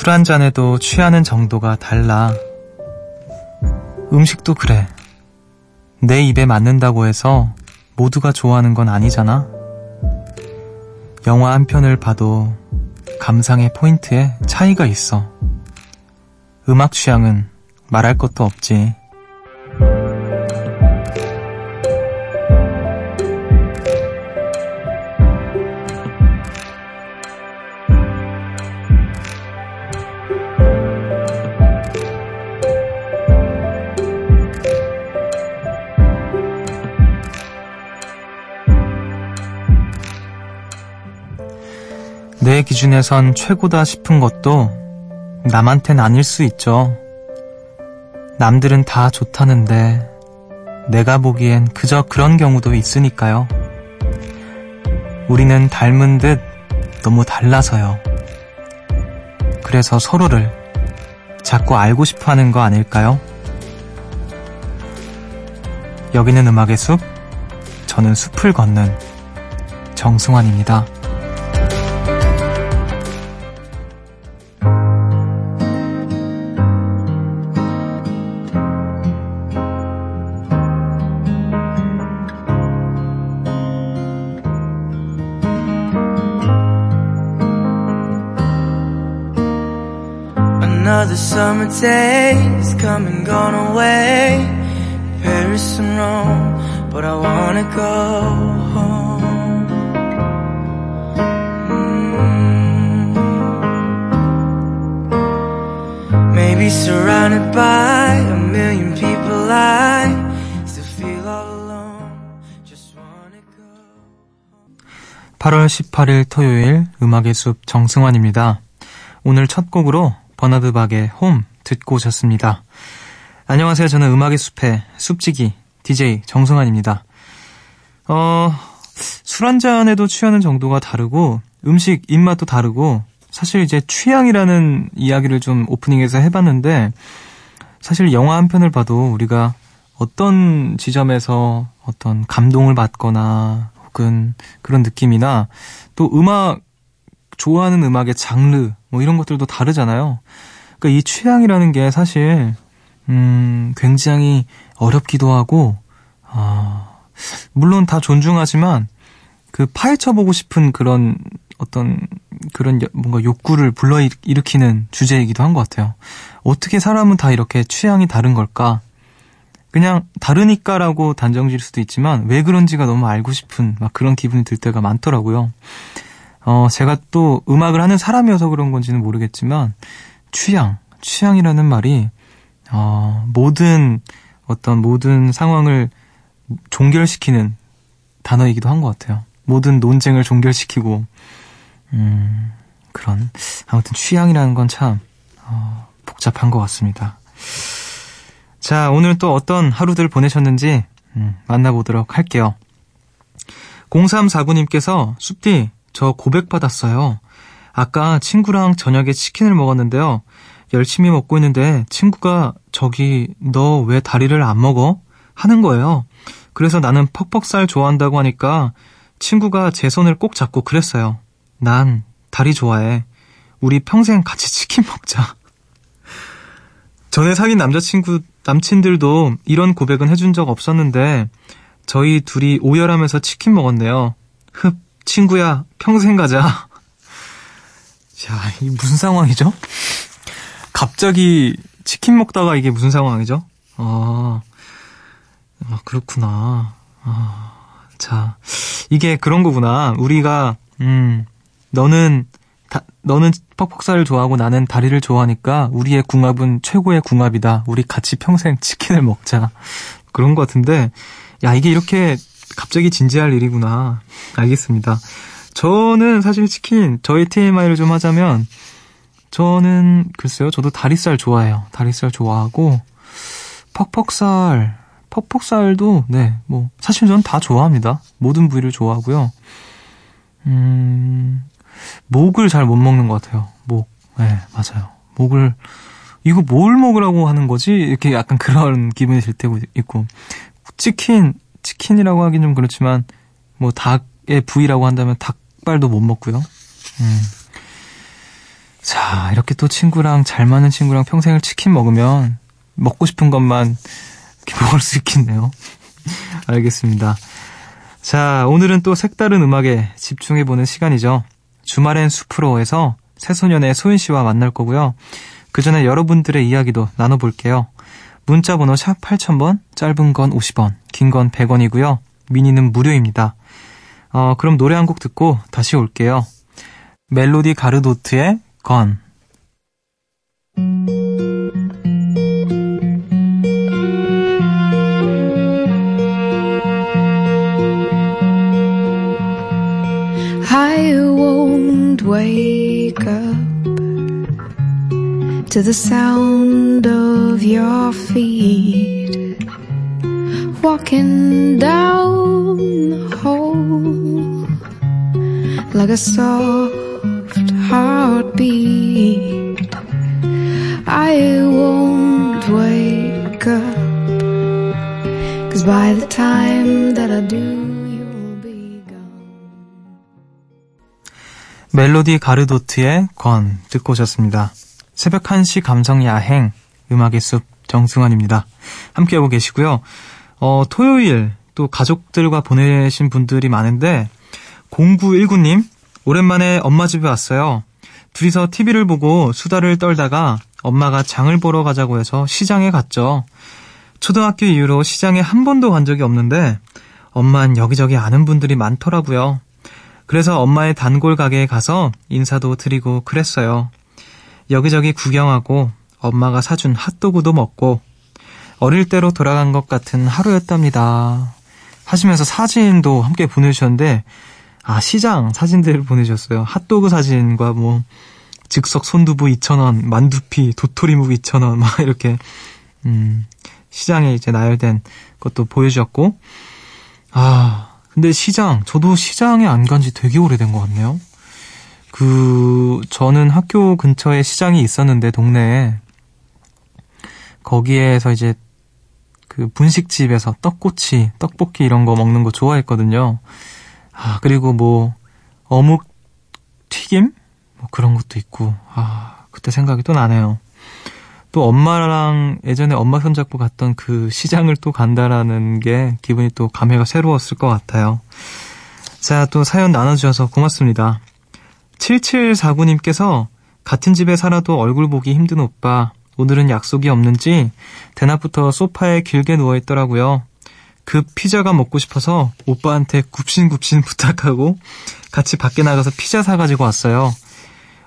술 한 잔에도 취하는 정도가 달라. 음식도 그래. 내 입에 맞는다고 해서 모두가 좋아하는 건 아니잖아. 영화 한 편을 봐도 감상의 포인트에 차이가 있어. 음악 취향은 말할 것도 없지. 내 기준에선 최고다 싶은 것도 남한텐 아닐 수 있죠. 남들은 다 좋다는데 내가 보기엔 그저 그런 경우도 있으니까요. 우리는 닮은 듯 너무 달라서요. 그래서 서로를 자꾸 알고 싶어 하는 거 아닐까요? 여기는 음악의 숲, 저는 숲을 걷는 정승환입니다. Surrounded by a million people, I still feel all alone. Just wanna go. 8월 18일 토요일 음악의 숲 정승환입니다. 오늘 첫 곡으로 버나드 박의 홈 듣고 오셨습니다. 안녕하세요. 저는 음악의 숲의 숲지기 DJ 정승환입니다. 어, 술 한 잔에도 취하는 정도가 다르고 음식 입맛도 다르고 사실 이제 취향이라는 이야기를 좀 오프닝에서 해봤는데 사실 영화 한 편을 봐도 우리가 어떤 지점에서 어떤 감동을 받거나 혹은 그런 느낌이나 또 음악 좋아하는 음악의 장르 뭐 이런 것들도 다르잖아요. 그러니까 이 취향이라는 게 사실 음 굉장히 어렵기도 하고 아 물론 다 존중하지만 그 파헤쳐 보고 싶은 그런 어떤 그런 뭔가 욕구를 불러 일으키는 주제이기도 한 것 같아요. 어떻게 사람은 다 이렇게 취향이 다른 걸까? 그냥 다르니까라고 단정 지을 수도 있지만 왜 그런지가 너무 알고 싶은 막 그런 기분이 들 때가 많더라고요. 어, 제가 또 음악을 하는 사람이어서 그런 건지는 모르겠지만, 취향, 취향이라는 말이, 어, 모든, 어떤 모든 상황을 종결시키는 단어이기도 한 것 같아요. 모든 논쟁을 종결시키고, 음, 그런, 아무튼 취향이라는 건 참, 어, 복잡한 것 같습니다. 자, 오늘 또 어떤 하루들 보내셨는지, 음, 만나보도록 할게요. 0349님께서, 숲디, 저 고백받았어요. 아까 친구랑 저녁에 치킨을 먹었는데요. 열심히 먹고 있는데 친구가 저기 너 왜 다리를 안 먹어? 하는 거예요. 그래서 나는 퍽퍽살 좋아한다고 하니까 친구가 제 손을 꼭 잡고 그랬어요. 난 다리 좋아해. 우리 평생 같이 치킨 먹자. 전에 사귄 남자친구, 남친들도 이런 고백은 해준 적 없었는데 저희 둘이 오열하면서 치킨 먹었네요. 흡, 친구야, 평생 가자. 야, 이 무슨 상황이죠? 갑자기 치킨 먹다가 이게 무슨 상황이죠? 아, 아 그렇구나. 아, 자, 이게 그런 거구나. 우리가, 음, 너는, 다, 너는 퍽퍽살을 좋아하고 나는 다리를 좋아하니까 우리의 궁합은 최고의 궁합이다. 우리 같이 평생 치킨을 먹자. 그런 것 같은데, 야, 이게 이렇게 갑자기 진지할 일이구나. 알겠습니다. 저는 사실 치킨, 저희 TMI를 좀 하자면, 저는, 글쎄요, 저도 다리살 좋아해요. 다리살 좋아하고, 퍽퍽살, 퍽퍽살도, 네, 뭐, 사실 저는 다 좋아합니다. 모든 부위를 좋아하고요. 음, 목을 잘 못 먹는 것 같아요. 목. 네, 맞아요. 목을, 이거 뭘 먹으라고 하는 거지? 이렇게 약간 그런 기분이 들 때도 있고. 치킨, 치킨이라고 하긴 좀 그렇지만 뭐 닭의 부위라고 한다면 닭발도 못 먹고요. 음. 자, 이렇게 또 친구랑 잘 맞는 친구랑 평생을 치킨 먹으면 먹고 싶은 것만 먹을 수 있겠네요. 알겠습니다. 자, 오늘은 또 색다른 음악에 집중해보는 시간이죠. 주말엔 숲으로에서 새소년의 소윤 씨와 만날 거고요. 그 전에 여러분들의 이야기도 나눠볼게요. 문자 번호 샵 8000번, 짧은 건 50원, 긴 건 100원이고요. 미니는 무료입니다. 어, 그럼 노래 한 곡 듣고 다시 올게요. 멜로디 가르도트의 건. Wake up to the sound of your feet walking down the hall like a soft heartbeat. I won't wake up, cause by the time that I do, 멜로디 가르도트의 건 듣고 오셨습니다. 새벽 1시 감성 야행 음악의 숲 정승환입니다. 함께하고 계시고요. 어, 토요일 또 가족들과 보내신 분들이 많은데 0919님 오랜만에 엄마 집에 왔어요. 둘이서 TV를 보고 수다를 떨다가 엄마가 장을 보러 가자고 해서 시장에 갔죠. 초등학교 이후로 시장에 한 번도 간 적이 없는데 엄만 여기저기 아는 분들이 많더라고요. 그래서 엄마의 단골 가게에 가서 인사도 드리고 그랬어요. 여기저기 구경하고 엄마가 사준 핫도그도 먹고 어릴 때로 돌아간 것 같은 하루였답니다. 하시면서 사진도 함께 보내주셨는데 아 시장 사진들을 보내주셨어요. 핫도그 사진과 뭐 즉석 손두부 2,000원, 만두피, 도토리묵 2,000원 막 이렇게 음 시장에 이제 나열된 것도 보여주셨고 아 근데 시장 저도 시장에 안 간 지 되게 오래된 것 같네요. 그 저는 학교 근처에 시장이 있었는데 동네에 거기에서 이제 그 분식집에서 떡꼬치, 떡볶이 이런 거 먹는 거 좋아했거든요. 아, 그리고 뭐 어묵 튀김 뭐 그런 것도 있고. 아, 그때 생각이 또 나네요. 또 엄마랑 예전에 엄마 손잡고 갔던 그 시장을 또 간다라는 게 기분이 또 감회가 새로웠을 것 같아요. 자, 또 사연 나눠주셔서 고맙습니다. 7749님께서 같은 집에 살아도 얼굴 보기 힘든 오빠, 오늘은 약속이 없는지 대낮부터 소파에 길게 누워 있더라고요. 그 피자가 먹고 싶어서 오빠한테 굽신굽신 부탁하고 같이 밖에 나가서 피자 사가지고 왔어요.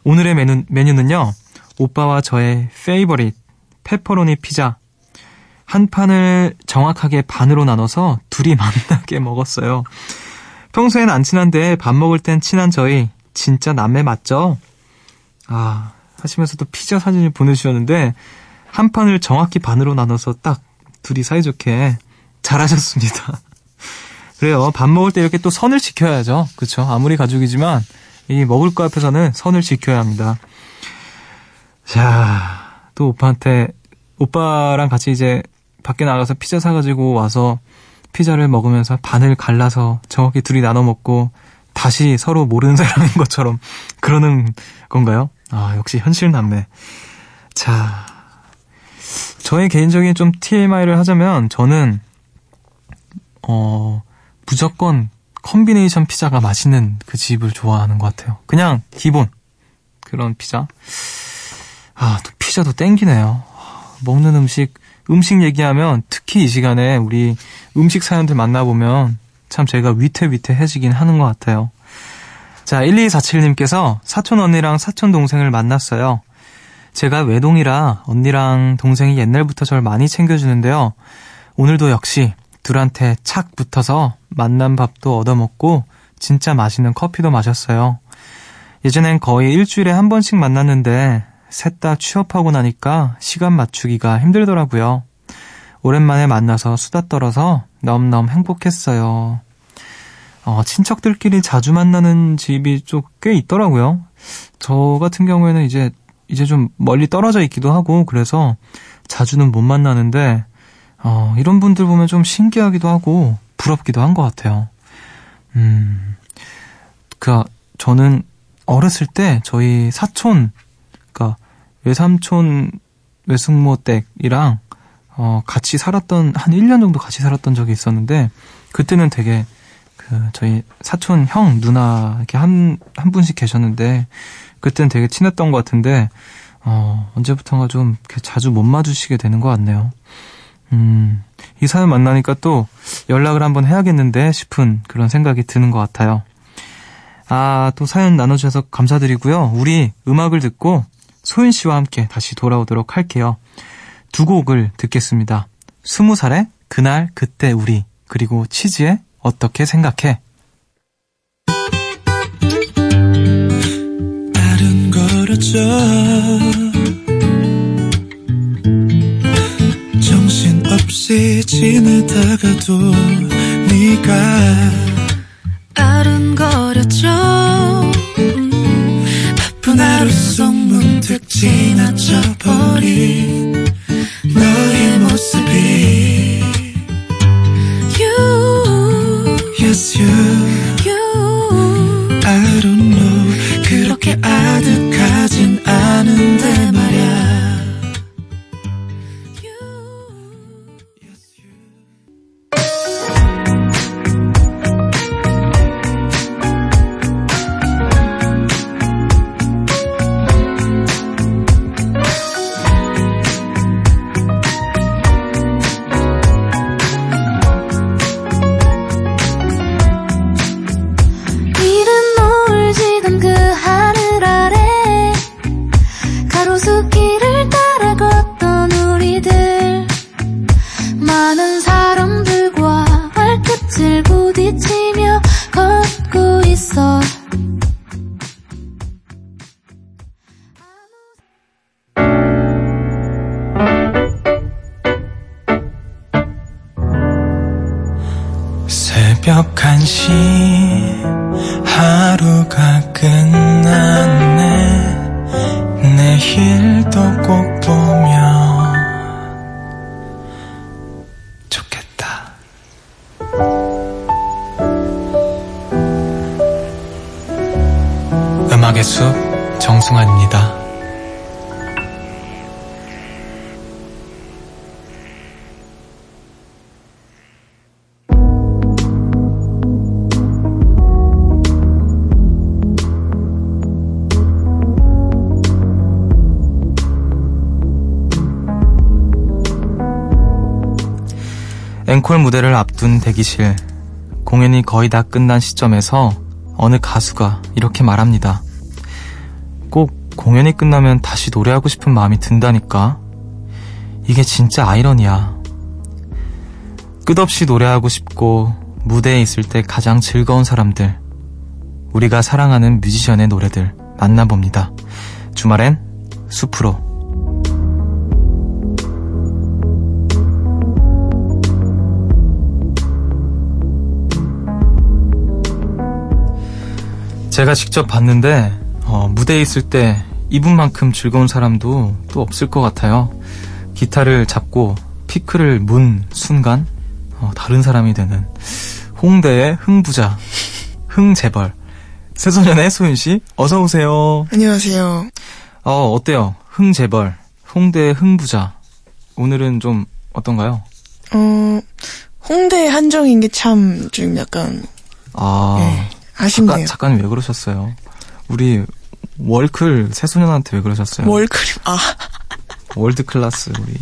오늘의 메뉴, 메뉴는요, 오빠와 저의 페이버릿 페퍼로니 피자. 한 판을 정확하게 반으로 나눠서 둘이 만나게 먹었어요. 평소엔 안 친한데 밥 먹을 땐 친한 저희 진짜 남매 맞죠? 아, 하시면서도 피자 사진을 보내주셨는데, 한 판을 정확히 반으로 나눠서 딱 둘이 사이좋게 잘하셨습니다. 그래요. 밥 먹을 때 이렇게 또 선을 지켜야죠. 그쵸? 아무리 가족이지만, 이 먹을 거 앞에서는 선을 지켜야 합니다. 자, 또 오빠한테, 오빠랑 같이 이제 밖에 나가서 피자 사가지고 와서 피자를 먹으면서 반을 갈라서 정확히 둘이 나눠 먹고 다시 서로 모르는 사람인 것처럼 그러는 건가요? 아, 역시 현실 남매. 자, 저의 개인적인 좀 TMI를 하자면 저는 어, 무조건 콤비네이션 피자가 맛있는 그 집을 좋아하는 것 같아요. 그냥 기본 그런 피자. 아, 또 피자도 땡기네요. 먹는 음식, 음식 얘기하면 특히 이 시간에 우리 음식 사연들 만나보면 참 제가 위태위태해지긴 하는 것 같아요. 자, 1247님께서 사촌 언니랑 사촌 동생을 만났어요. 제가 외동이라 언니랑 동생이 옛날부터 저를 많이 챙겨주는데요. 오늘도 역시 둘한테 착 붙어서 만난 밥도 얻어먹고 진짜 맛있는 커피도 마셨어요. 예전엔 거의 일주일에 한 번씩 만났는데 셋 다 취업하고 나니까 시간 맞추기가 힘들더라고요. 오랜만에 만나서 수다 떨어서 너무너무 행복했어요. 어, 친척들끼리 자주 만나는 집이 좀 꽤 있더라고요. 저 같은 경우에는 이제, 이제 좀 멀리 떨어져 있기도 하고, 그래서 자주는 못 만나는데, 어, 이런 분들 보면 좀 신기하기도 하고, 부럽기도 한 것 같아요. 음, 그, 저는 어렸을 때 저희 사촌, 외삼촌 외숙모 댁이랑 어, 같이 살았던 한 1년 정도 같이 살았던 적이 있었는데 그때는 되게 그 저희 사촌 형 누나 이렇게 한 한 분씩 계셨는데 그때는 되게 친했던 것 같은데 어, 언제부턴가 좀 자주 못 마주치게 되는 것 같네요. 음, 이 사연 만나니까 또 연락을 한번 해야겠는데 싶은 그런 생각이 드는 것 같아요. 아, 또 사연 나눠주셔서 감사드리고요. 우리 음악을 듣고 소윤 씨와 함께 다시 돌아오도록 할게요. 두 곡을 듣겠습니다. 스무 살의 그날, 그때, 우리. 그리고 치즈의 어떻게 생각해? 아른거렸죠 정신없이 지내다가도 네가 아른거 하루 속 문득 지나쳐버린 너의 모습이. You, Yes you 내일도 꼭보 앵콜 무대를 앞둔 대기실. 공연이 거의 다 끝난 시점에서 어느 가수가 이렇게 말합니다. 꼭 공연이 끝나면 다시 노래하고 싶은 마음이 든다니까. 이게 진짜 아이러니야. 끝없이 노래하고 싶고 무대에 있을 때 가장 즐거운 사람들. 우리가 사랑하는 뮤지션의 노래들 만나봅니다. 주말엔 숲으로. 제가 직접 봤는데 어, 무대에 있을 때 이분만큼 즐거운 사람도 또 없을 것 같아요. 기타를 잡고 피크를 문 순간 어, 다른 사람이 되는 홍대의 흥부자 흥재벌 새소년의 소윤 씨 어서 오세요. 안녕하세요. 어 어때요? 흥재벌 홍대의 흥부자 오늘은 좀 어떤가요? 어, 홍대 한정인 게 참 좀 약간 아 네, 아쉽네요. 작가, 작가님 왜 그러셨어요? 우리 월클 새소년한테 왜 그러셨어요? 월크림 아 world class 우리.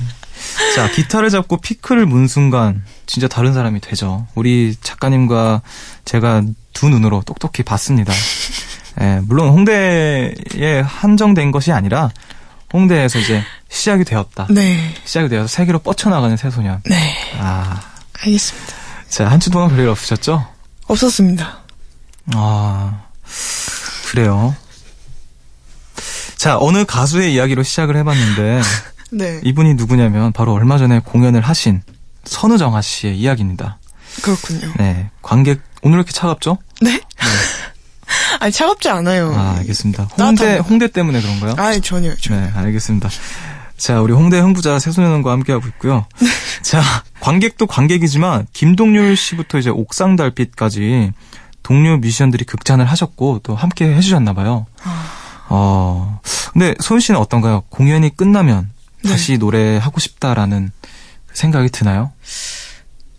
자 기타를 잡고 피크를 문 순간 진짜 다른 사람이 되죠. 우리 작가님과 제가 두 눈으로 똑똑히 봤습니다. 예, 물론 홍대에 한정된 것이 아니라 홍대에서 이제 시작이 되었다. 네, 시작이 되어서 세계로 뻗쳐나가는 새소년. 네, 아, 알겠습니다. 자 한 주 동안 별일 없으셨죠? 없었습니다. 아, 그래요. 자, 어느 가수의 이야기로 시작을 해봤는데, 네, 이분이 누구냐면, 바로 얼마 전에 공연을 하신 선우정아 씨의 이야기입니다. 그렇군요. 네. 관객, 오늘 이렇게 차갑죠? 네? 아니 차갑지 않아요. 아, 알겠습니다. 홍대. 홍대 때문에 그런가요? 아니 전혀 전혀. 네, 알겠습니다. 자, 우리 홍대 흥부자 새소년과 함께하고 있고요. 자, 관객도 관객이지만, 김동률 씨부터 이제 옥상 달빛까지 동료 뮤지션들이 극찬을 하셨고, 또 함께 해주셨나 봐요. 어, 근데 소윤 씨는 어떤가요? 공연이 끝나면 네. 다시 노래 하고 싶다라는 생각이 드나요?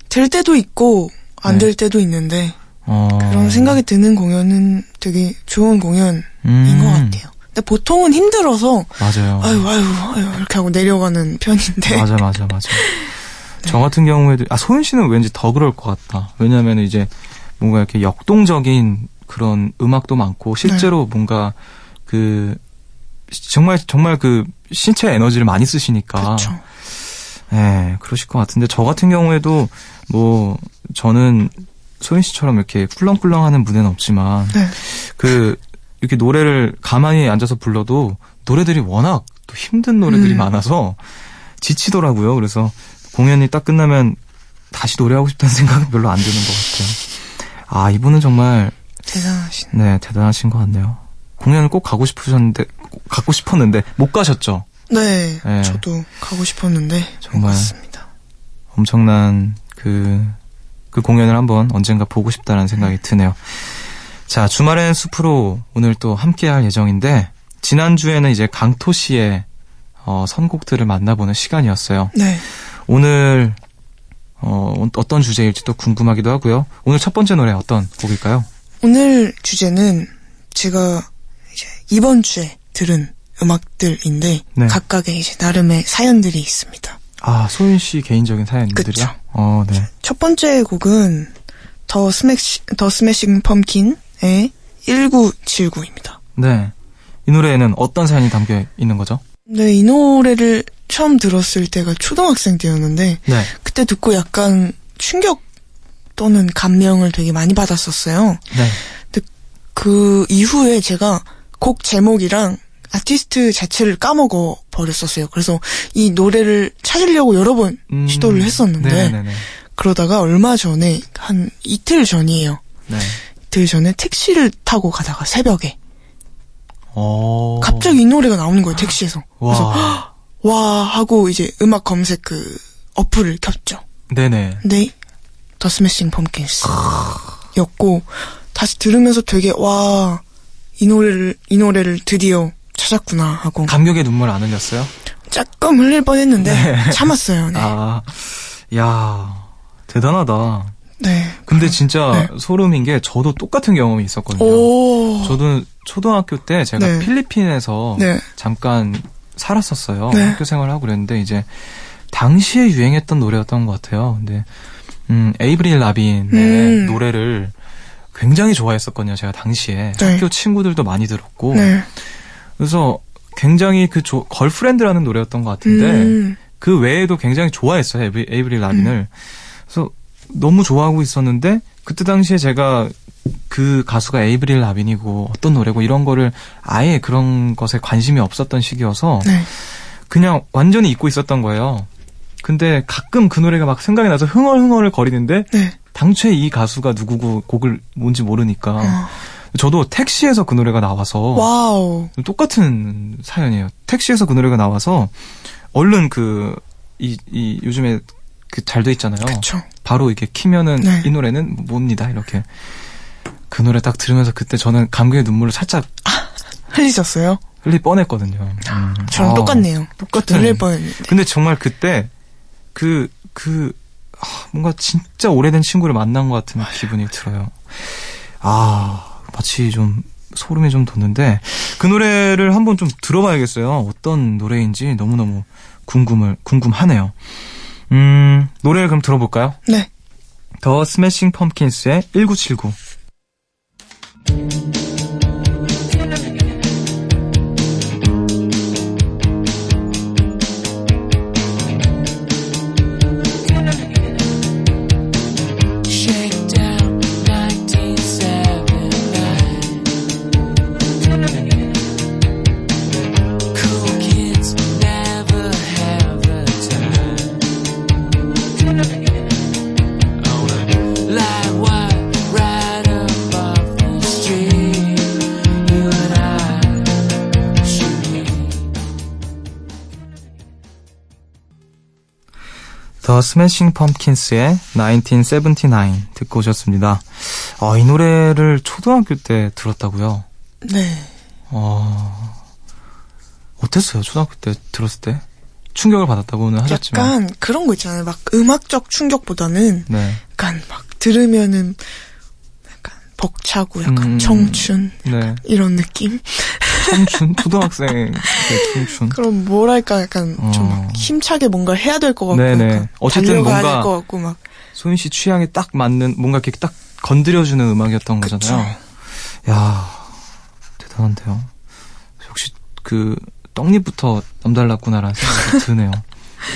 될 때도 있고 안 네. 될 때도 있는데 어. 그런 생각이 드는 공연은 되게 좋은 공연인 음, 것 같아요. 근데 보통은 힘들어서 맞아요. 아유 아유 아유 이렇게 하고 내려가는 편인데 맞아, 맞아, 맞아. 네. 저 같은 경우에도, 아, 소윤 씨는 왠지 더 그럴 것 같다. 왜냐면 이제 뭔가 이렇게 역동적인 그런 음악도 많고, 실제로 네. 뭔가 그, 정말, 정말 그 신체 에너지를 많이 쓰시니까. 그렇죠. 예, 그러실 것 같은데, 저 같은 경우에도 뭐, 저는 소윤 씨처럼 이렇게 꿀렁꿀렁 하는 무대는 없지만, 네. 그, 이렇게 노래를 가만히 앉아서 불러도 노래들이 워낙 또 힘든 노래들이 음. 많아서 지치더라고요. 그래서 공연이 딱 끝나면 다시 노래하고 싶다는 생각은 별로 안 드는 것 같아요. 아, 이분은 정말, 대단하신. 네, 대단하신 것 같네요. 공연을 꼭 가고 싶으셨는데, 꼭 가고 싶었는데, 못 가셨죠? 네, 네. 저도 가고 싶었는데 정말. 못 갔습니다. 엄청난 그, 그 공연을 한번 언젠가 보고 싶다는 생각이 드네요. 자, 주말엔 숲으로 오늘 또 함께 할 예정인데, 지난 주에는 이제 강토 씨의 어, 선곡들을 만나보는 시간이었어요. 네, 오늘, 어, 어떤 주제일지 또 궁금하기도 하고요. 오늘 첫 번째 노래 어떤 곡일까요? 오늘 주제는 제가 이제 이번 주에 들은 음악들인데 네. 각각의 이제 나름의 사연들이 있습니다. 아, 소윤 씨 개인적인 사연들이요? 어, 네. 첫 번째 곡은 더 스매시 더 스매싱 펌킨의 1979입니다. 네. 이 노래에는 어떤 사연이 담겨 있는 거죠? 네, 이 노래를 처음 들었을 때가 초등학생 때였는데 네. 그때 듣고 약간 충격 또는 감명을 되게 많이 받았었어요. 네. 그 이후에 제가 곡 제목이랑 아티스트 자체를 까먹어 버렸었어요. 그래서 이 노래를 찾으려고 여러 번 음, 시도를 했었는데 네네네. 그러다가 얼마 전에 한 이틀 전이에요. 네. 이틀 전에 택시를 타고 가다가 새벽에 어. 갑자기 이 노래가 나오는 거예요 택시에서. 그래서 와. 와 하고 이제 음악 검색 그 어플을 켰죠. 네네. 근데 더 스매싱 펌킨스 였고 다시 들으면서 되게 와 이 노래를 이 노래를 드디어 찾았구나 하고 감격의 눈물 안 흘렸어요? 조금 흘릴 뻔했는데 참았어요. 네. 아, 야 대단하다. 네. 근데 진짜 네. 소름인 게 저도 똑같은 경험이 있었거든요. 오. 저도 초등학교 때 제가 네. 필리핀에서 네. 잠깐 살았었어요. 네. 학교 생활을 하고 그랬는데 이제 당시에 유행했던 노래였던 것 같아요. 근데 음, 에이브릴 라빈의 음. 노래를 굉장히 좋아했었거든요. 제가 당시에 네. 학교 친구들도 많이 들었고 네. 그래서 굉장히 그 조- Girlfriend라는 노래였던 것 같은데 음. 그 외에도 굉장히 좋아했어요 에이브리, 에이브릴 라빈을 그래서 너무 좋아하고 있었는데 그때 당시에 제가 그 가수가 에이브릴 라빈이고 어떤 노래고 이런 거를 아예 그런 것에 관심이 없었던 시기여서 네. 그냥 완전히 잊고 있었던 거예요. 근데 가끔 그 노래가 막 생각이 나서 흥얼흥얼 거리는데 네. 당초에 이 가수가 누구고 곡을 뭔지 모르니까 어. 저도 택시에서 그 노래가 나와서 wow. 똑같은 사연이에요. 택시에서 그 노래가 나와서 얼른 그 이 이 요즘에 그 잘 돼 있잖아요. 그쵸. 바로 이렇게 키면은 네. 이 노래는 뭡니다 이렇게 그 노래 딱 들으면서 그때 저는 감격의 눈물을 살짝 흘리셨어요? 흘릴 뻔했거든요. 음. 저랑 아, 똑같네요. 똑같은. 흘릴 뻔했는데. 근데 정말 그때 그, 그, 아, 뭔가 진짜 오래된 친구를 만난 것 같은 기분이 들어요. 아, 마치 좀 소름이 좀 돋는데 그 노래를 한번 좀 들어봐야겠어요. 어떤 노래인지 너무 너무 궁금을, 궁금하네요. 음, 노래를 그럼 들어볼까요? 네. 더 스매싱 펌킨스의 1979. Thank you. 더 스매싱 펌킨스의 1979 듣고 오셨습니다. 아, 이 노래를 초등학교 때 들었다고요? 네. 어, 어땠어요? 초등학교 때 들었을 때 충격을 받았다고는 하셨지만. 약간 그런 거 있잖아요. 막 음악적 충격보다는 네. 약간 막 들으면은 약간 벅차고 약간 음. 청춘 네. 이런 느낌? 청춘 초등학생 그 청춘. 그럼 뭐랄까 약간 좀 어. 막 힘차게 뭔가를 해야 될 것 같고 네네. 어쨌든 뭔가 될것 같고 막 소윤 씨 취향에 딱 맞는 뭔가 이렇게 딱 건드려주는 음악이었던 거잖아요. 야 대단한데요. 역시 그 떡잎부터 남달랐구나라는 생각이 드네요.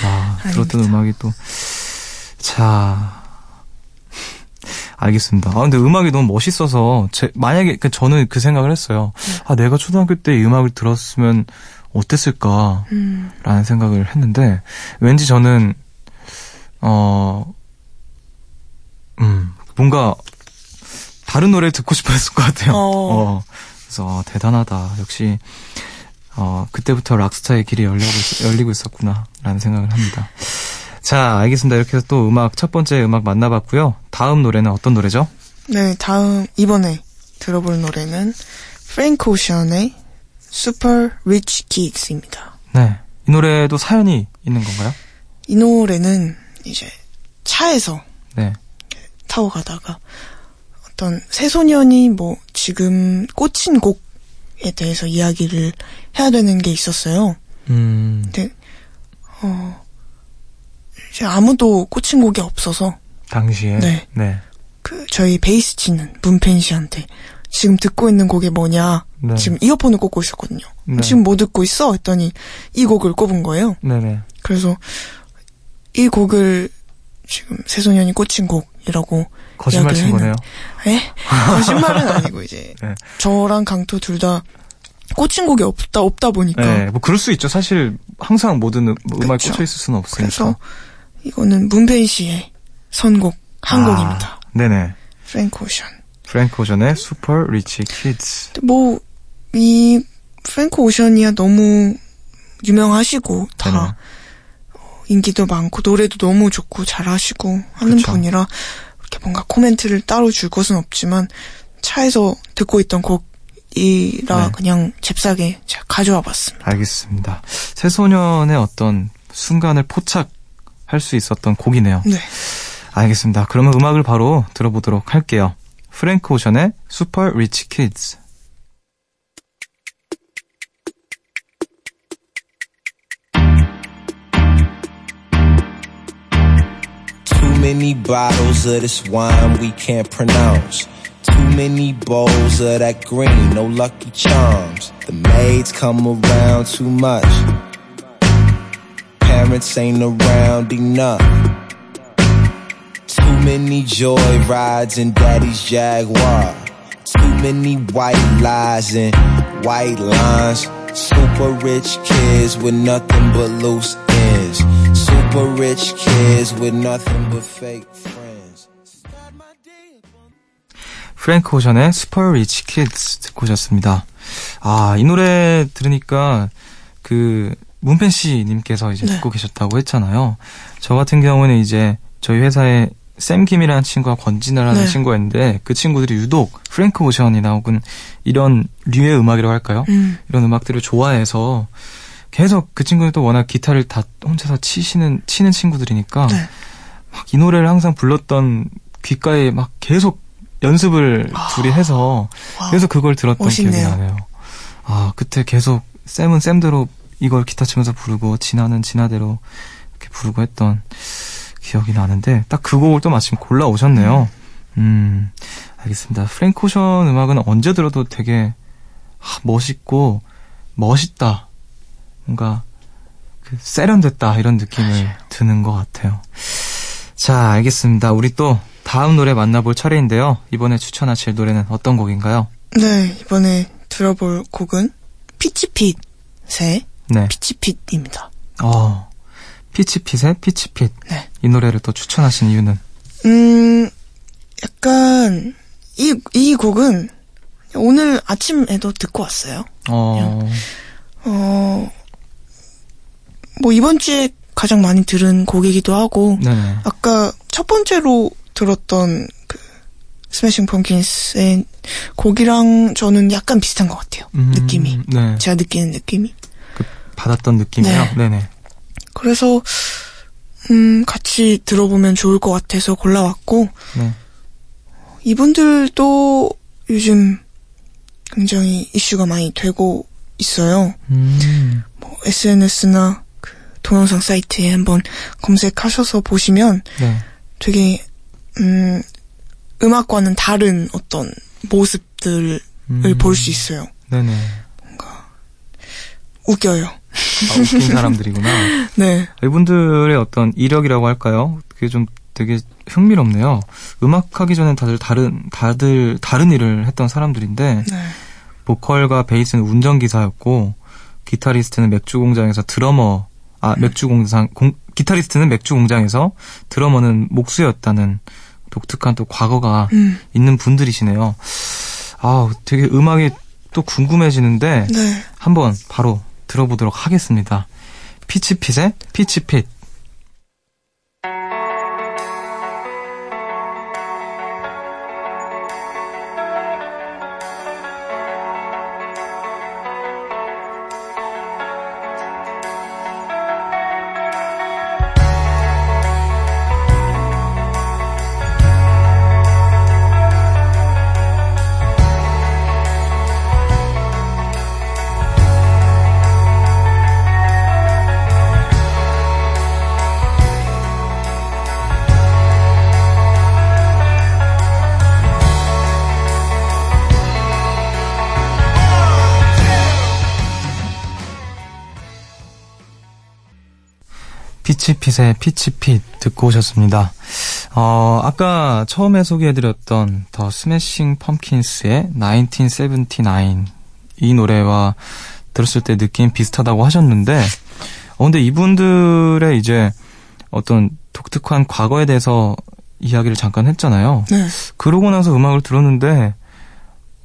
와 들었던. 음악이 또 자. 알겠습니다. 아, 근데 음악이 너무 멋있어서, 제, 만약에, 그 저는 그 생각을 했어요. 아, 내가 초등학교 때 이 음악을 들었으면 어땠을까, 음, 라는 생각을 했는데, 왠지 저는, 어, 음, 뭔가, 다른 노래를 듣고 싶어 했을 것 같아요. 어. 그래서, 아, 대단하다. 역시, 어, 그때부터 락스타의 길이 열리고, 있, 열리고 있었구나, 라는 생각을 합니다. 자, 알겠습니다. 이렇게 해서 또 음악, 첫 번째 음악 만나봤고요. 다음 노래는 어떤 노래죠? 네 다음 이번에 들어볼 노래는 프랭크 오션의 Super Rich Kids입니다. 네. 이 노래도 사연이 있는 건가요? 이 노래는 이제 차에서 네. 타고 가다가 어떤 새소년이 뭐 지금 꽂힌 곡에 대해서 이야기를 해야 되는 게 있었어요. 음, 근데 어 이제 아무도 꽂힌 곡이 없어서 당시에. 네. 네. 그 저희 베이스 치는 문펜 씨한테 지금 듣고 있는 곡이 뭐냐 네. 지금 이어폰을 꽂고 있었거든요. 네. 지금 뭐 듣고 있어? 했더니 이 곡을 꼽은 거예요. 네네. 그래서 이 곡을 지금 새소년이 꽂힌 곡이라고 거짓말 친 거네요. 에? 거짓말은 아니고 이제 네. 저랑 강토 둘 다 꽂힌 곡이 없다 없다 보니까 네, 뭐 그럴 수 있죠. 사실 항상 모든 음, 음악에. 꽂혀 있을 수는 없으니까. 그래서 이거는 문페이 씨의 선곡 한 아, 곡입니다. 네네. 프랭크 오션. 프랭크 오션의 Rich Kids. 뭐이 프랭크 오션이야 너무 유명하시고 다 네네. 어, 인기도 많고 노래도 너무 좋고 잘하시고 하는 그쵸. 분이라 이렇게 뭔가 코멘트를 따로 줄 것은 없지만 차에서 듣고 있던 곡이라 네. 그냥 잽싸게 제가 가져와 봤습니다. 알겠습니다. 새소년의 어떤 순간을 포착 할 수 있었던 곡이네요. 네. 알겠습니다. 그러면 음악을 바로 들어보도록 할게요. 프랭크 오션의 리치 키즈. Too many bottles of this wine we can't pronounce. Too many bowls of that green, no lucky charms. The maids come around too much. Parents ain't around enough. Too many joy rides in daddy's Jaguar. Too many white lies and white lines. Super rich kids with nothing but loose ends. Super rich kids with nothing but fake friends. 프랭크 오션의 슈퍼 리치 키즈 듣고 오셨습니다. 아, 이 노래 들으니까 그 문펜 씨님께서 이제 네. 듣고 계셨다고 했잖아요. 저 같은 경우는 이제 저희 회사에 샘 김이라는 친구와 권진아라는 네. 친구가 있는데 그 친구들이 유독 프랭크 오션이나 혹은 이런 류의 음악이라고 할까요? 음. 이런 음악들을 좋아해서 계속 그 친구는 또 워낙 기타를 다 혼자서 치시는 치는 친구들이니까 네. 막이 노래를 항상 불렀던 귓가에 막 계속 연습을 둘이 해서. 그래서 그걸 들었던 멋있네요. 기억이 나네요. 아 그때 계속 쌤은 쌤대로 이걸 기타 치면서 부르고 진아는 진아대로 이렇게 부르고 했던 기억이 나는데 딱 그 곡을 또 마침 골라 오셨네요. 음 알겠습니다. 프랭크 오션 음악은 언제 들어도 되게 아, 멋있고 멋있다. 뭔가 그 세련됐다 이런 느낌을 드는 것 같아요. 자, 알겠습니다. 우리 또 다음 노래 만나볼 차례인데요. 이번에 추천하실 노래는 어떤 곡인가요? 네, 이번에 들어볼 곡은 피치핏의 네. 피치핏입니다. 어, 피치핏의 피치핏. 네. 이 노래를 또 추천하신 이유는? 음, 약간, 이, 이 곡은 오늘 아침에도 듣고 왔어요. 어, 어, 뭐 이번 주에 가장 많이 들은 곡이기도 하고, 네네. 아까 첫 번째로 들었던 그, 스매싱 펌킨스의 곡이랑 저는 약간 비슷한 것 같아요. 음, 느낌이. 네. 제가 느끼는 느낌이. 받았던 느낌이에요. 네. 네네. 그래서 음, 같이 들어보면 좋을 것 같아서 골라왔고 네. 이분들도 요즘 굉장히 이슈가 많이 되고 있어요. 음, 뭐 SNS나 그 동영상 사이트에 한번 검색하셔서 보시면 네. 되게 음, 음악과는 다른 어떤 모습들을 음, 볼수 있어요. 네네. 웃겨요. 아, 웃긴 사람들이구나. 네. 이분들의 어떤 이력이라고 할까요? 그게 좀 되게 흥미롭네요. 음악하기 전에 다들 다른, 다들 다른 일을 했던 사람들인데, 네. 보컬과 베이스는 운전기사였고, 기타리스트는 맥주 공장에서 드러머, 아, 맥주 공장, 공, 기타리스트는 맥주 공장에서 드러머는 목수였다는 독특한 또 과거가 음. 있는 분들이시네요. 아, 되게 음악이 또 궁금해지는데, 네. 한번 바로 들어보도록 하겠습니다. 피치핏의 피치핏. 핏의 피치핏 듣고 오셨습니다. 어, 아까 처음에 소개해드렸던 더 스매싱 펌킨스의 1979 이 노래와 들었을 때 느낌 비슷하다고 하셨는데, 어, 근데 이분들의 이제 어떤 독특한 과거에 대해서 이야기를 잠깐 했잖아요. 네. 그러고 나서 음악을 들었는데,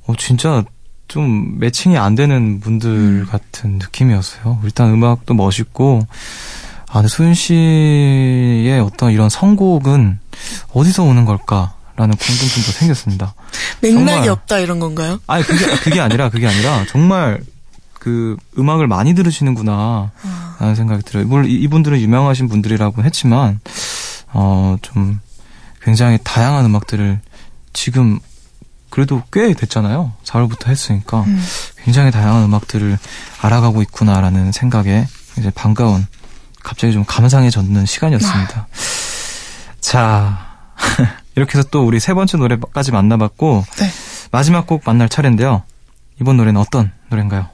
어, 진짜 좀 매칭이 안 되는 분들 같은 느낌이었어요. 일단 음악도 멋있고, 아, 근데 소윤 씨의 어떤 이런 선곡은 어디서 오는 걸까 라는 궁금증도 생겼습니다. 맥락이 정말. 없다 이런 건가요? 아니, 그게, 그게 아니라, 그게 아니라, 정말 그 음악을 많이 들으시는구나, 라는 생각이 들어요. 물론 이- 이분들은 유명하신 분들이라고 했지만, 어, 좀 굉장히 다양한 음악들을 지금 그래도 꽤 됐잖아요. 4월부터 했으니까. 음. 굉장히 다양한 음악들을 알아가고 있구나라는 생각에 이제 반가운 갑자기 좀 감상해졌는 시간이었습니다. 자, 이렇게 해서 또 우리 세 번째 노래까지 만나봤고 네. 마지막 곡 만날 차례인데요. 이번 노래는 어떤 노래인가요?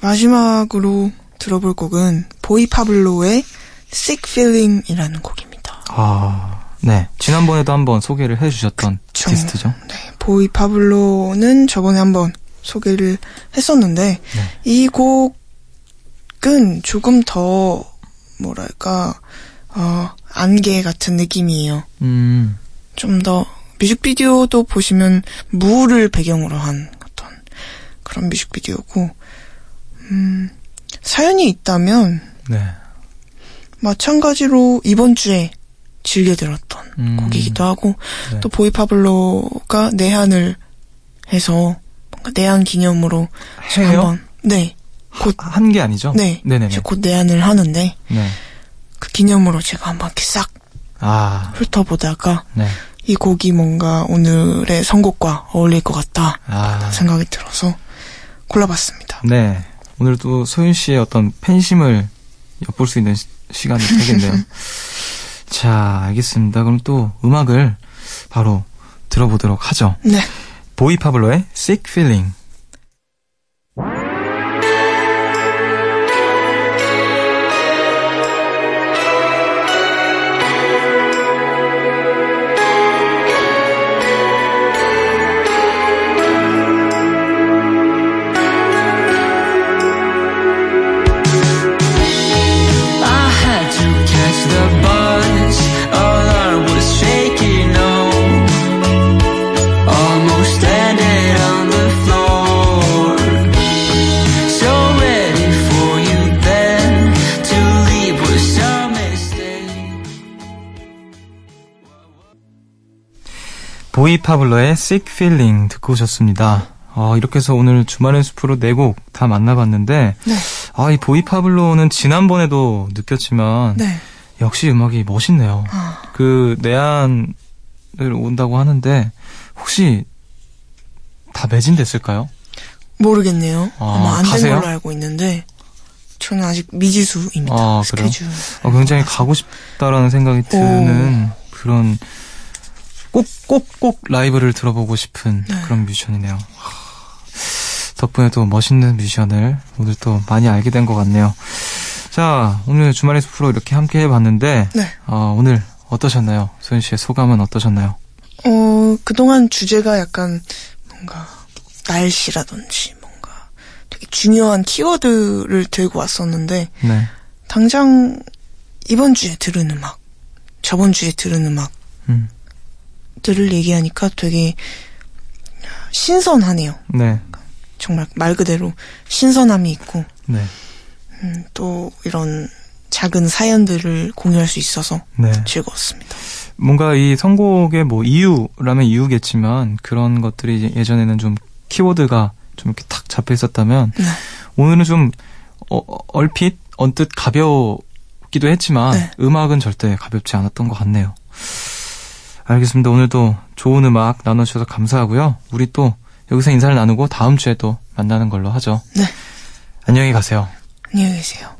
마지막으로 들어볼 곡은 보이 파블로의 Sick Feeling이라는 곡입니다. 아, 네. 지난번에도 한번 소개를 해주셨던 그쵸. 아티스트죠. 네, 보이 파블로는 저번에 한번 소개를 했었는데 네. 이 곡은 조금 더 뭐랄까 어, 안개 같은 느낌이에요. 음, 좀 더 뮤직비디오도 보시면 물을 배경으로 한 어떤 그런 뮤직비디오고 음, 사연이 있다면 네. 마찬가지로 이번 주에 즐겨 들었던 음, 곡이기도 하고 네. 또 보이 파블로가 내한을 해서 뭔가 내한 기념으로 해요? 한번 네, 곧한 게 아니죠? 네, 네네네. 이제 곧 내한을 하는데 네. 그 기념으로 제가 한번 이렇게 싹 아, 훑어보다가 네. 이 곡이 뭔가 오늘의 선곡과 어울릴 것 같다 아, 생각이 들어서 골라봤습니다. 네. 오늘도 소윤 씨의 어떤 팬심을 엿볼 수 있는 시, 시간이 되겠네요. 자, 알겠습니다. 그럼 또 음악을 바로 들어보도록 하죠. 네, 보이 파블로의 Sick Feeling. 보이 파블로의 Sick Feeling 듣고 오셨습니다. 어, 이렇게 해서 오늘 주말의 숲으로 네 곡 다 만나봤는데, 네. 아, 이 보이 파블로는 지난번에도 느꼈지만 네. 역시 음악이 멋있네요. 아, 그 내한을 온다고 하는데 혹시 다 매진됐을까요? 모르겠네요. 아, 아, 마 안 된? 걸로 알고 있는데 저는 아직 미지수입니다. 아, 그래요? 스케줄. 어, 굉장히 가고 싶다라는 생각이 드는 그런 꼭 꼭 꼭 라이브를 들어보고 싶은 네. 그런 뮤지션이네요. 하, 덕분에 또 멋있는 뮤지션을 오늘 또 많이 알게 된 것 같네요. 자, 오늘 주말의 숲으로 이렇게 함께 해봤는데 네. 어, 오늘 어떠셨나요? 소연 씨의 소감은 어떠셨나요? 어, 그동안 주제가 약간 뭔가 날씨라든지 뭔가 되게 중요한 키워드를 들고 왔었는데 네. 당장 이번 주에 들은 음악, 저번 주에 들은 음악 들을 음, 얘기하니까 되게 신선하네요. 네. 정말 말 그대로 신선함이 있고 네. 음, 또 이런 작은 사연들을 공유할 수 있어서 네. 즐거웠습니다. 뭔가 이 선곡의 뭐 이유라면 이유겠지만 그런 것들이 예전에는 좀 키워드가 좀 이렇게 탁 잡혀 있었다면 네. 오늘은 좀 어, 얼핏 언뜻 가볍기도 했지만 네. 음악은 절대 가볍지 않았던 것 같네요. 알겠습니다. 오늘도 좋은 음악 나눠주셔서 감사하고요. 우리 또 여기서 인사를 나누고 다음 주에 또 만나는 걸로 하죠. 네. 안녕히 가세요. 안녕히 계세요.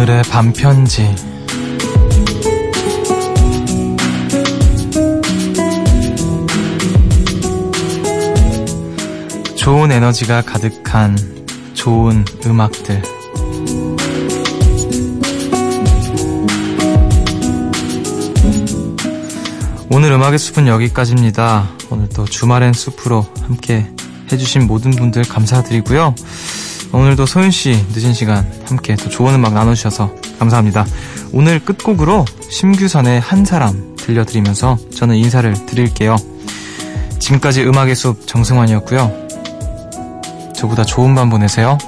오늘의 반편지. 좋은 에너지가 가득한 좋은 음악들. 오늘 음악의 숲은 여기까지입니다. 오늘 또 주말엔 숲으로 함께 해주신 모든 분들 감사드리고요. 오늘도 소윤 씨 늦은 시간 함께 또 좋은 음악 나눠주셔서 감사합니다. 오늘 끝곡으로 심규선의 한 사람 들려드리면서 저는 인사를 드릴게요. 지금까지 음악의 숲 정승환이었고요. 저보다 좋은 밤 보내세요.